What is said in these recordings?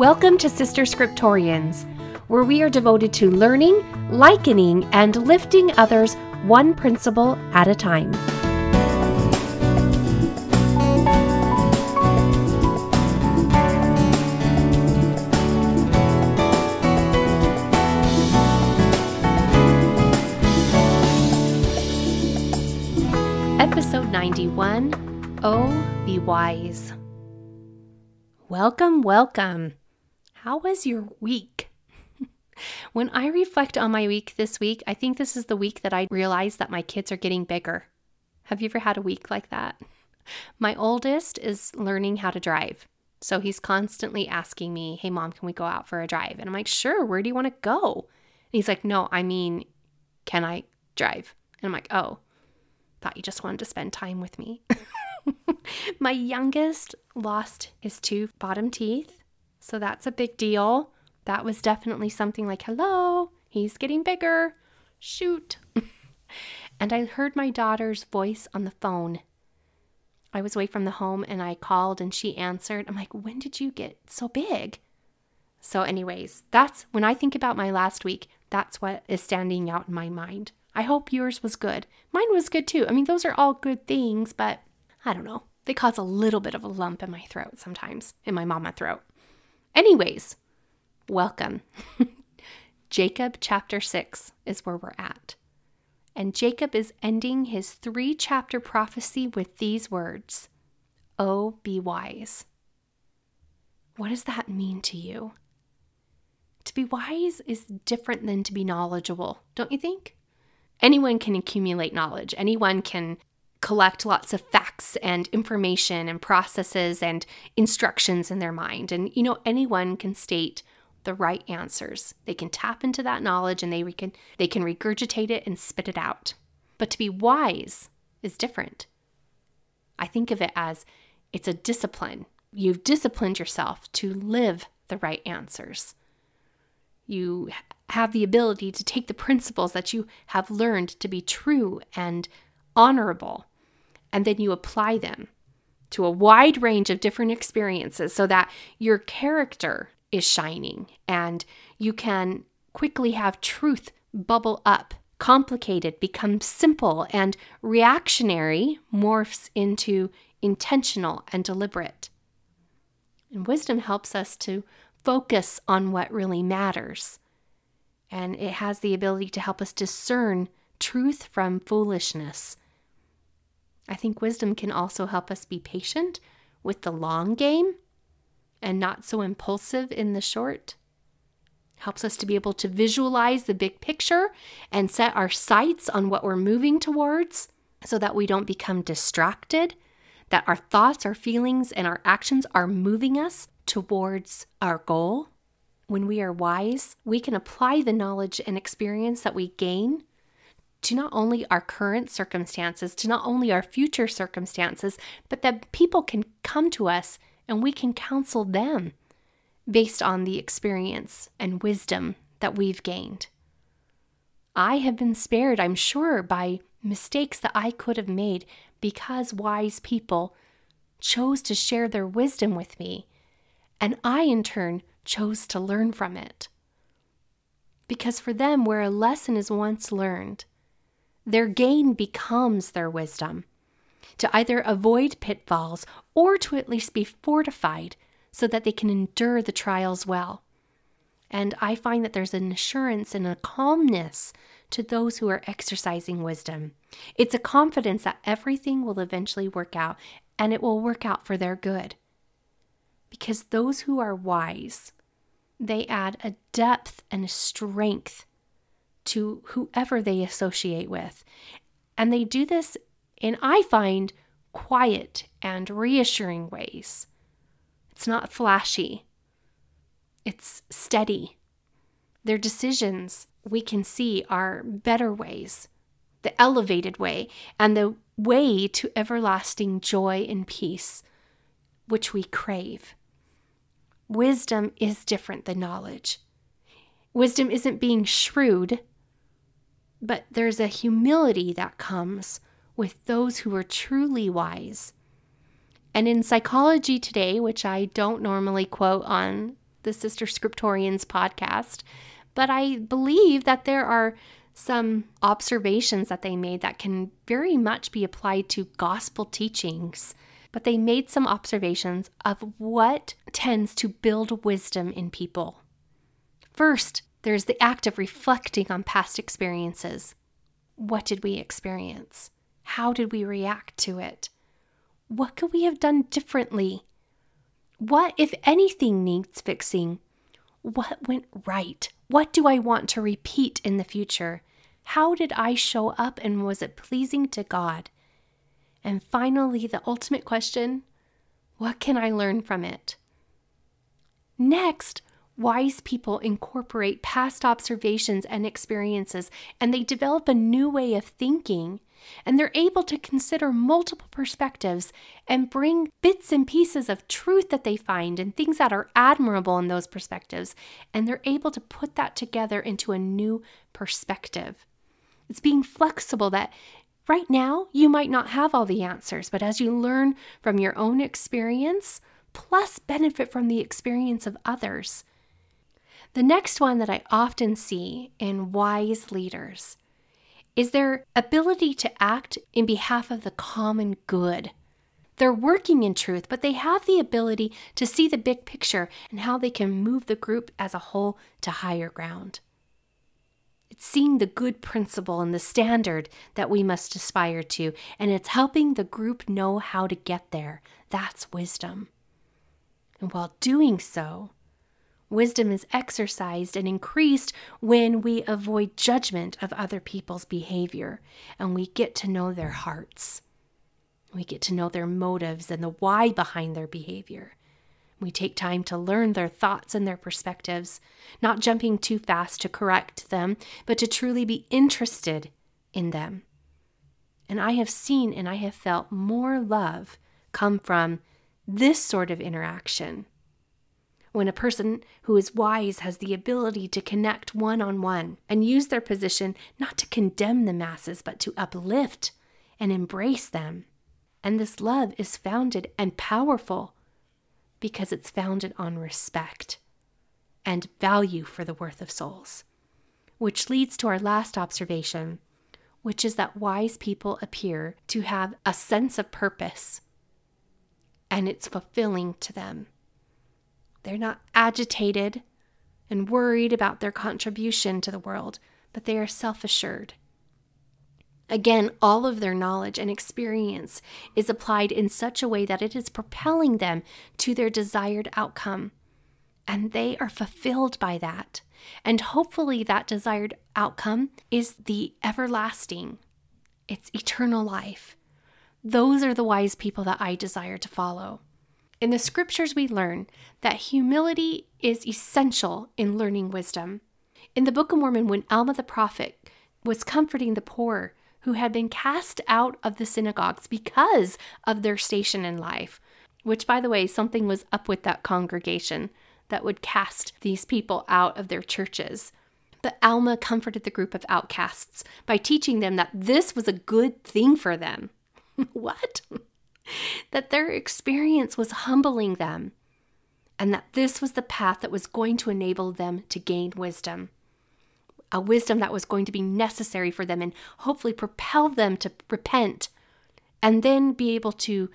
Welcome to Sister Scriptorians, where we are devoted to learning, likening, and lifting others one principle at a time. Episode 91 Oh, Be Wise. Welcome, welcome. How was your week? when I reflect on my week this week, I think this is the week that I realized that my kids are getting bigger. Have you ever had a week like that? My oldest is learning how to drive. So he's constantly asking me, Hey, mom, can we go out for a drive? And I'm like, Sure, where do you want to go? And he's like, No, I mean, can I drive? And I'm like, Oh, thought you just wanted to spend time with me. my youngest lost his two bottom teeth so that's a big deal. That was definitely something like, hello, he's getting bigger. Shoot. and I heard my daughter's voice on the phone. I was away from the home and I called and she answered. I'm like, when did you get so big? So, anyways, that's when I think about my last week, that's what is standing out in my mind. I hope yours was good. Mine was good too. I mean, those are all good things, but I don't know. They cause a little bit of a lump in my throat sometimes, in my mama throat. Anyways, welcome. Jacob chapter 6 is where we're at. And Jacob is ending his three chapter prophecy with these words Oh, be wise. What does that mean to you? To be wise is different than to be knowledgeable, don't you think? Anyone can accumulate knowledge, anyone can collect lots of facts and information and processes and instructions in their mind. And, you know, anyone can state the right answers. They can tap into that knowledge and they can, they can regurgitate it and spit it out. But to be wise is different. I think of it as it's a discipline. You've disciplined yourself to live the right answers. You have the ability to take the principles that you have learned to be true and honorable and then you apply them to a wide range of different experiences so that your character is shining and you can quickly have truth bubble up. Complicated becomes simple, and reactionary morphs into intentional and deliberate. And wisdom helps us to focus on what really matters. And it has the ability to help us discern truth from foolishness I think wisdom can also help us be patient with the long game and not so impulsive in the short. Helps us to be able to visualize the big picture and set our sights on what we're moving towards so that we don't become distracted, that our thoughts, our feelings, and our actions are moving us towards our goal. When we are wise, we can apply the knowledge and experience that we gain to not only our current circumstances, to not only our future circumstances, but that people can come to us and we can counsel them based on the experience and wisdom that we've gained. I have been spared, I'm sure, by mistakes that I could have made because wise people chose to share their wisdom with me, and I, in turn, chose to learn from it. Because for them, where a lesson is once learned, their gain becomes their wisdom. To either avoid pitfalls or to at least be fortified so that they can endure the trials well. And I find that there's an assurance and a calmness to those who are exercising wisdom. It's a confidence that everything will eventually work out and it will work out for their good. Because those who are wise, they add a depth and a strength to whoever they associate with. And they do this in, I find, quiet and reassuring ways. It's not flashy, it's steady. Their decisions, we can see, are better ways, the elevated way, and the way to everlasting joy and peace, which we crave. Wisdom is different than knowledge. Wisdom isn't being shrewd, but there's a humility that comes with those who are truly wise. And in Psychology Today, which I don't normally quote on the Sister Scriptorians podcast, but I believe that there are some observations that they made that can very much be applied to gospel teachings. But they made some observations of what tends to build wisdom in people. First, there's the act of reflecting on past experiences. What did we experience? How did we react to it? What could we have done differently? What, if anything, needs fixing? What went right? What do I want to repeat in the future? How did I show up and was it pleasing to God? And finally, the ultimate question what can I learn from it? Next, wise people incorporate past observations and experiences and they develop a new way of thinking and they're able to consider multiple perspectives and bring bits and pieces of truth that they find and things that are admirable in those perspectives. And they're able to put that together into a new perspective. It's being flexible that right now you might not have all the answers, but as you learn from your own experience, plus benefit from the experience of others. The next one that I often see in wise leaders is their ability to act in behalf of the common good. They're working in truth, but they have the ability to see the big picture and how they can move the group as a whole to higher ground. It's seeing the good principle and the standard that we must aspire to, and it's helping the group know how to get there. That's wisdom. And while doing so, Wisdom is exercised and increased when we avoid judgment of other people's behavior and we get to know their hearts. We get to know their motives and the why behind their behavior. We take time to learn their thoughts and their perspectives, not jumping too fast to correct them, but to truly be interested in them. And I have seen and I have felt more love come from this sort of interaction when a person who is wise has the ability to connect one on one and use their position not to condemn the masses, but to uplift and embrace them. And this love is founded and powerful because it's founded on respect and value for the worth of souls. Which leads to our last observation, which is that wise people appear to have a sense of purpose and it's fulfilling to them. They're not agitated and worried about their contribution to the world, but they are self assured. Again, all of their knowledge and experience is applied in such a way that it is propelling them to their desired outcome. And they are fulfilled by that. And hopefully, that desired outcome is the everlasting, it's eternal life. Those are the wise people that I desire to follow. In the scriptures, we learn that humility is essential in learning wisdom. In the Book of Mormon, when Alma the prophet was comforting the poor who had been cast out of the synagogues because of their station in life, which, by the way, something was up with that congregation that would cast these people out of their churches. But Alma comforted the group of outcasts by teaching them that this was a good thing for them. what? that their experience was humbling them, and that this was the path that was going to enable them to gain wisdom. A wisdom that was going to be necessary for them and hopefully propel them to repent and then be able to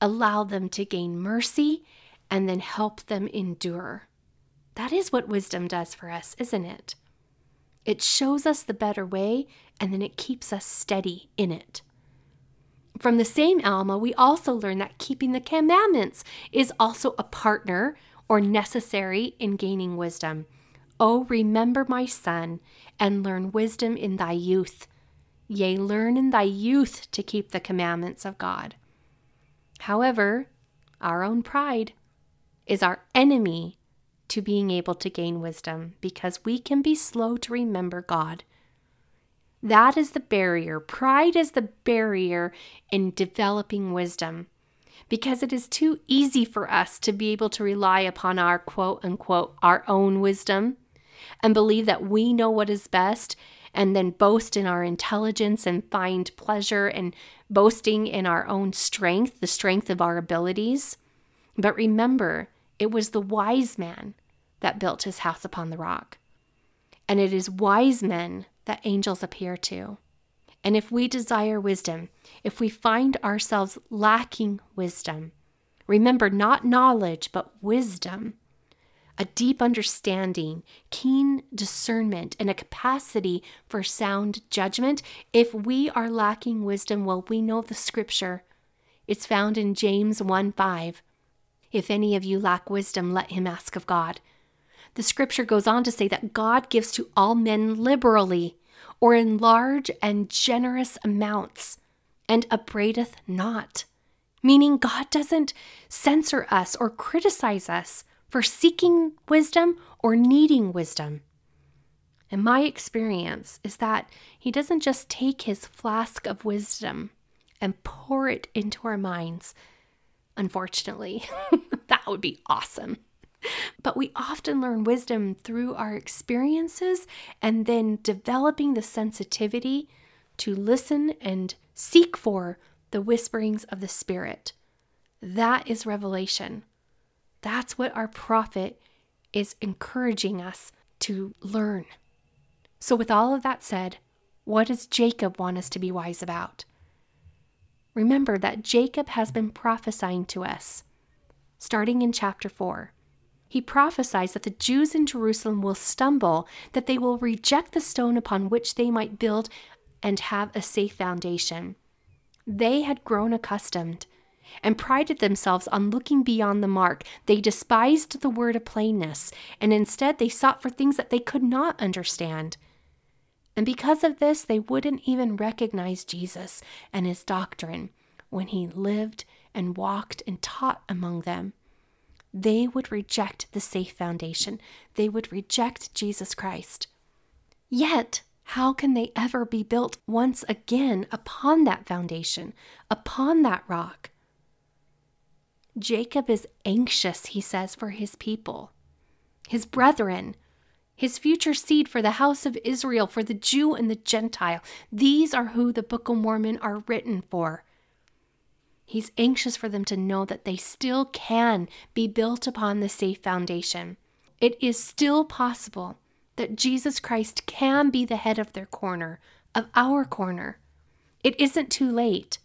allow them to gain mercy and then help them endure. That is what wisdom does for us, isn't it? It shows us the better way and then it keeps us steady in it. From the same Alma, we also learn that keeping the commandments is also a partner or necessary in gaining wisdom. Oh, remember, my son, and learn wisdom in thy youth. Yea, learn in thy youth to keep the commandments of God. However, our own pride is our enemy to being able to gain wisdom because we can be slow to remember God. That is the barrier. Pride is the barrier in developing wisdom because it is too easy for us to be able to rely upon our quote unquote our own wisdom and believe that we know what is best and then boast in our intelligence and find pleasure in boasting in our own strength, the strength of our abilities. But remember, it was the wise man that built his house upon the rock. And it is wise men that angels appear to. And if we desire wisdom, if we find ourselves lacking wisdom, remember not knowledge, but wisdom, a deep understanding, keen discernment, and a capacity for sound judgment. If we are lacking wisdom, well, we know the scripture. It's found in James 1 5. If any of you lack wisdom, let him ask of God. The scripture goes on to say that God gives to all men liberally, or in large and generous amounts, and upbraideth not. Meaning, God doesn't censor us or criticize us for seeking wisdom or needing wisdom. And my experience is that He doesn't just take His flask of wisdom and pour it into our minds. Unfortunately, that would be awesome. But we often learn wisdom through our experiences and then developing the sensitivity to listen and seek for the whisperings of the Spirit. That is revelation. That's what our prophet is encouraging us to learn. So, with all of that said, what does Jacob want us to be wise about? Remember that Jacob has been prophesying to us, starting in chapter 4. He prophesies that the Jews in Jerusalem will stumble, that they will reject the stone upon which they might build and have a safe foundation. They had grown accustomed and prided themselves on looking beyond the mark. They despised the word of plainness, and instead they sought for things that they could not understand. And because of this, they wouldn't even recognize Jesus and his doctrine when he lived and walked and taught among them. They would reject the safe foundation. They would reject Jesus Christ. Yet, how can they ever be built once again upon that foundation, upon that rock? Jacob is anxious, he says, for his people, his brethren, his future seed for the house of Israel, for the Jew and the Gentile. These are who the Book of Mormon are written for. He's anxious for them to know that they still can be built upon the safe foundation. It is still possible that Jesus Christ can be the head of their corner, of our corner. It isn't too late.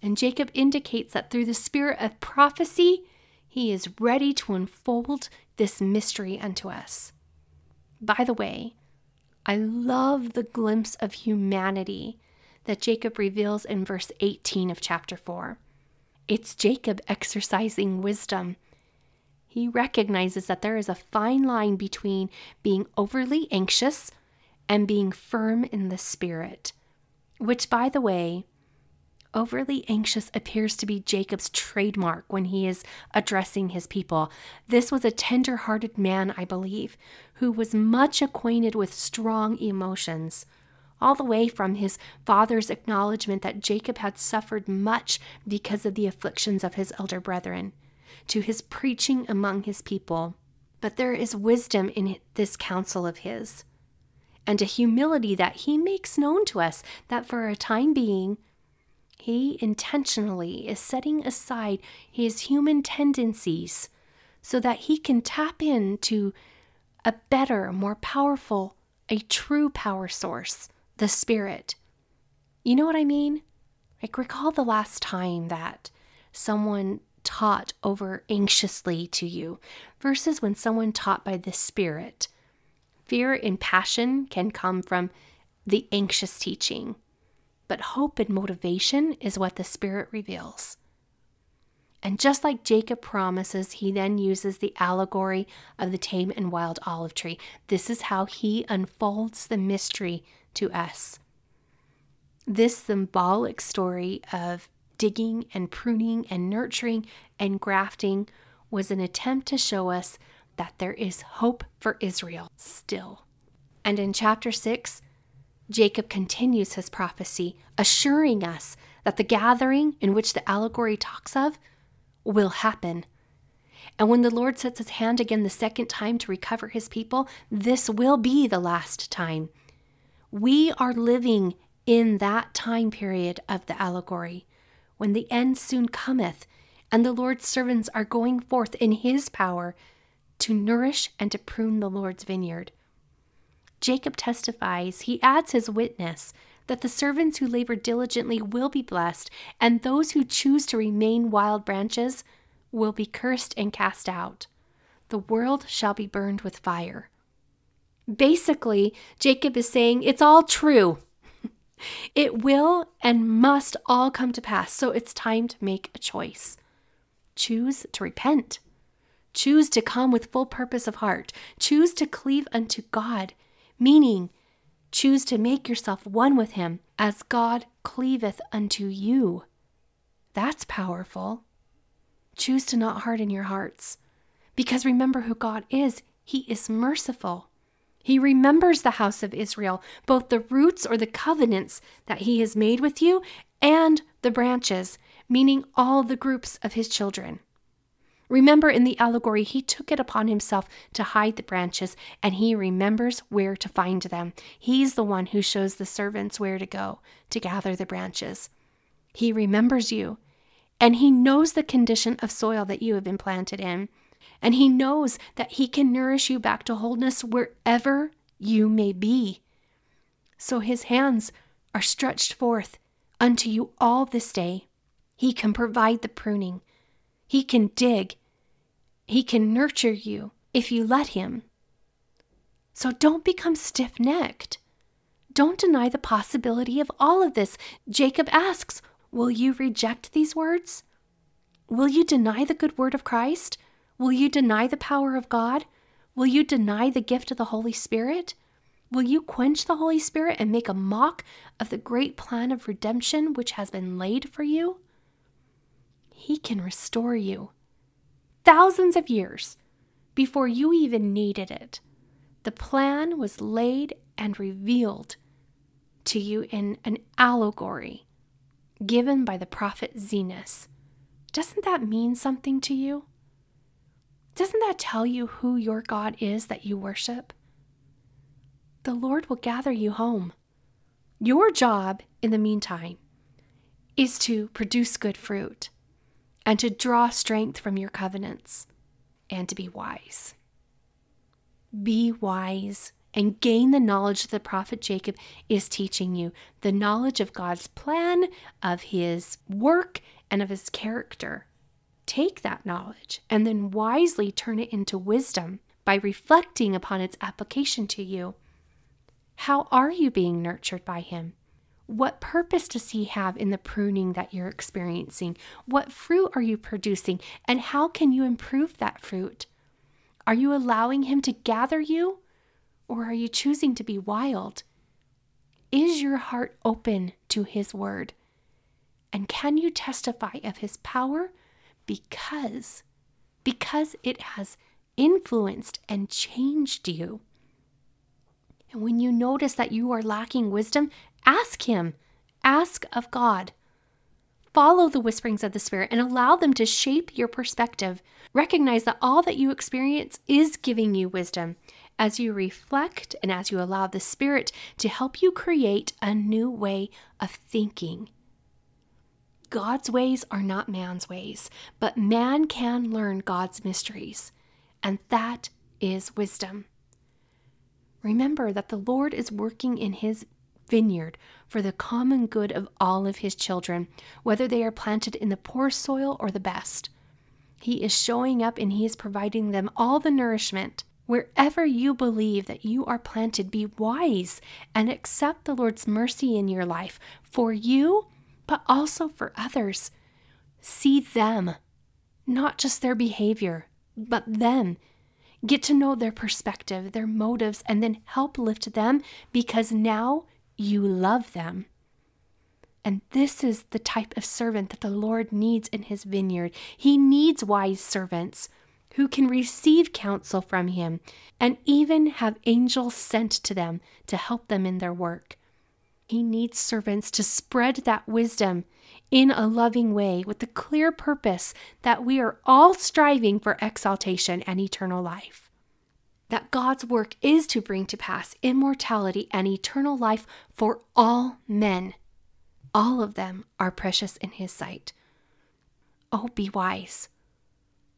And Jacob indicates that through the spirit of prophecy, he is ready to unfold this mystery unto us. By the way, I love the glimpse of humanity that Jacob reveals in verse 18 of chapter 4. It's Jacob exercising wisdom. He recognizes that there is a fine line between being overly anxious and being firm in the spirit, which, by the way, overly anxious appears to be Jacob's trademark when he is addressing his people. This was a tender hearted man, I believe, who was much acquainted with strong emotions. All the way from his father's acknowledgement that Jacob had suffered much because of the afflictions of his elder brethren, to his preaching among his people. But there is wisdom in this counsel of his, and a humility that he makes known to us that for a time being he intentionally is setting aside his human tendencies so that he can tap into a better, more powerful, a true power source, the Spirit. You know what I mean? Like, recall the last time that someone taught over anxiously to you versus when someone taught by the Spirit. Fear and passion can come from the anxious teaching but hope and motivation is what the Spirit reveals. And just like Jacob promises, he then uses the allegory of the tame and wild olive tree. This is how he unfolds the mystery to us. This symbolic story of digging and pruning and nurturing and grafting was an attempt to show us that there is hope for Israel still. And in chapter 6, Jacob continues his prophecy, assuring us that the gathering in which the allegory talks of will happen. And when the Lord sets his hand again the second time to recover his people, this will be the last time. We are living in that time period of the allegory, when the end soon cometh, and the Lord's servants are going forth in his power to nourish and to prune the Lord's vineyard. Jacob testifies, he adds his witness that the servants who labor diligently will be blessed, and those who choose to remain wild branches will be cursed and cast out. The world shall be burned with fire. Basically, Jacob is saying it's all true. it will and must all come to pass, so it's time to make a choice. Choose to repent. Choose to come with full purpose of heart. Choose to cleave unto God, meaning choose to make yourself one with Him as God cleaveth unto you. That's powerful. Choose to not harden your hearts. Because remember who God is. He is merciful. He remembers the house of Israel, both the roots or the covenants that he has made with you and the branches, meaning all the groups of his children. Remember in the allegory, he took it upon himself to hide the branches, and he remembers where to find them. He's the one who shows the servants where to go to gather the branches. He remembers you, and he knows the condition of soil that you have been planted in and He knows that He can nourish you back to wholeness wherever you may be. So His hands are stretched forth unto you all this day. He can provide the pruning, He can dig, He can nurture you if you let Him. So don't become stiff necked. Don't deny the possibility of all of this. Jacob asks, Will you reject these words? Will you deny the good word of Christ? Will you deny the power of God? Will you deny the gift of the Holy Spirit? Will you quench the Holy Spirit and make a mock of the great plan of redemption which has been laid for you? He can restore you. Thousands of years before you even needed it, the plan was laid and revealed to you in an allegory given by the prophet Zenos. Doesn't that mean something to you? Doesn't that tell you who your God is that you worship? The Lord will gather you home. Your job, in the meantime, is to produce good fruit and to draw strength from your covenants and to be wise. Be wise and gain the knowledge that the prophet Jacob is teaching you the knowledge of God's plan, of his work, and of his character take that knowledge and then wisely turn it into wisdom by reflecting upon its application to you. How are you being nurtured by Him? What purpose does He have in the pruning that you're experiencing? What fruit are you producing? And how can you improve that fruit? Are you allowing Him to gather you? Or are you choosing to be wild? Is your heart open to His word? And can you testify of His power because because it has influenced and changed you. And when you notice that you are lacking wisdom, ask him. Ask of God. Follow the whisperings of the Spirit and allow them to shape your perspective. Recognize that all that you experience is giving you wisdom. As you reflect and as you allow the Spirit to help you create a new way of thinking. God's ways are not man's ways, but man can learn God's mysteries, and that is wisdom. Remember that the Lord is working in his vineyard for the common good of all of his children, whether they are planted in the poor soil or the best. He is showing up and he is providing them all the nourishment. Wherever you believe that you are planted, be wise and accept the Lord's mercy in your life for you but also for others. See them, not just their behavior, but them. Get to know their perspective, their motives, and then help lift them because now you love them. And this is the type of servant that the Lord needs in his vineyard. He needs wise servants who can receive counsel from him and even have angels sent to them to help them in their work. He needs servants to spread that wisdom in a loving way with the clear purpose that we are all striving for exaltation and eternal life. That God's work is to bring to pass immortality and eternal life for all men. All of them are precious in His sight. Oh, be wise.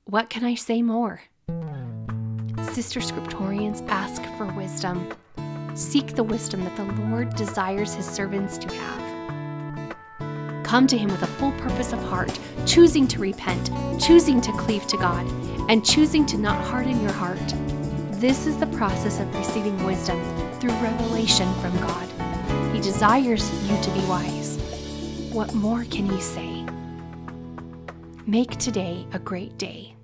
What can I say more? Sister Scriptorians, ask for wisdom. Seek the wisdom that the Lord desires his servants to have. Come to him with a full purpose of heart, choosing to repent, choosing to cleave to God, and choosing to not harden your heart. This is the process of receiving wisdom through revelation from God. He desires you to be wise. What more can He say? Make today a great day.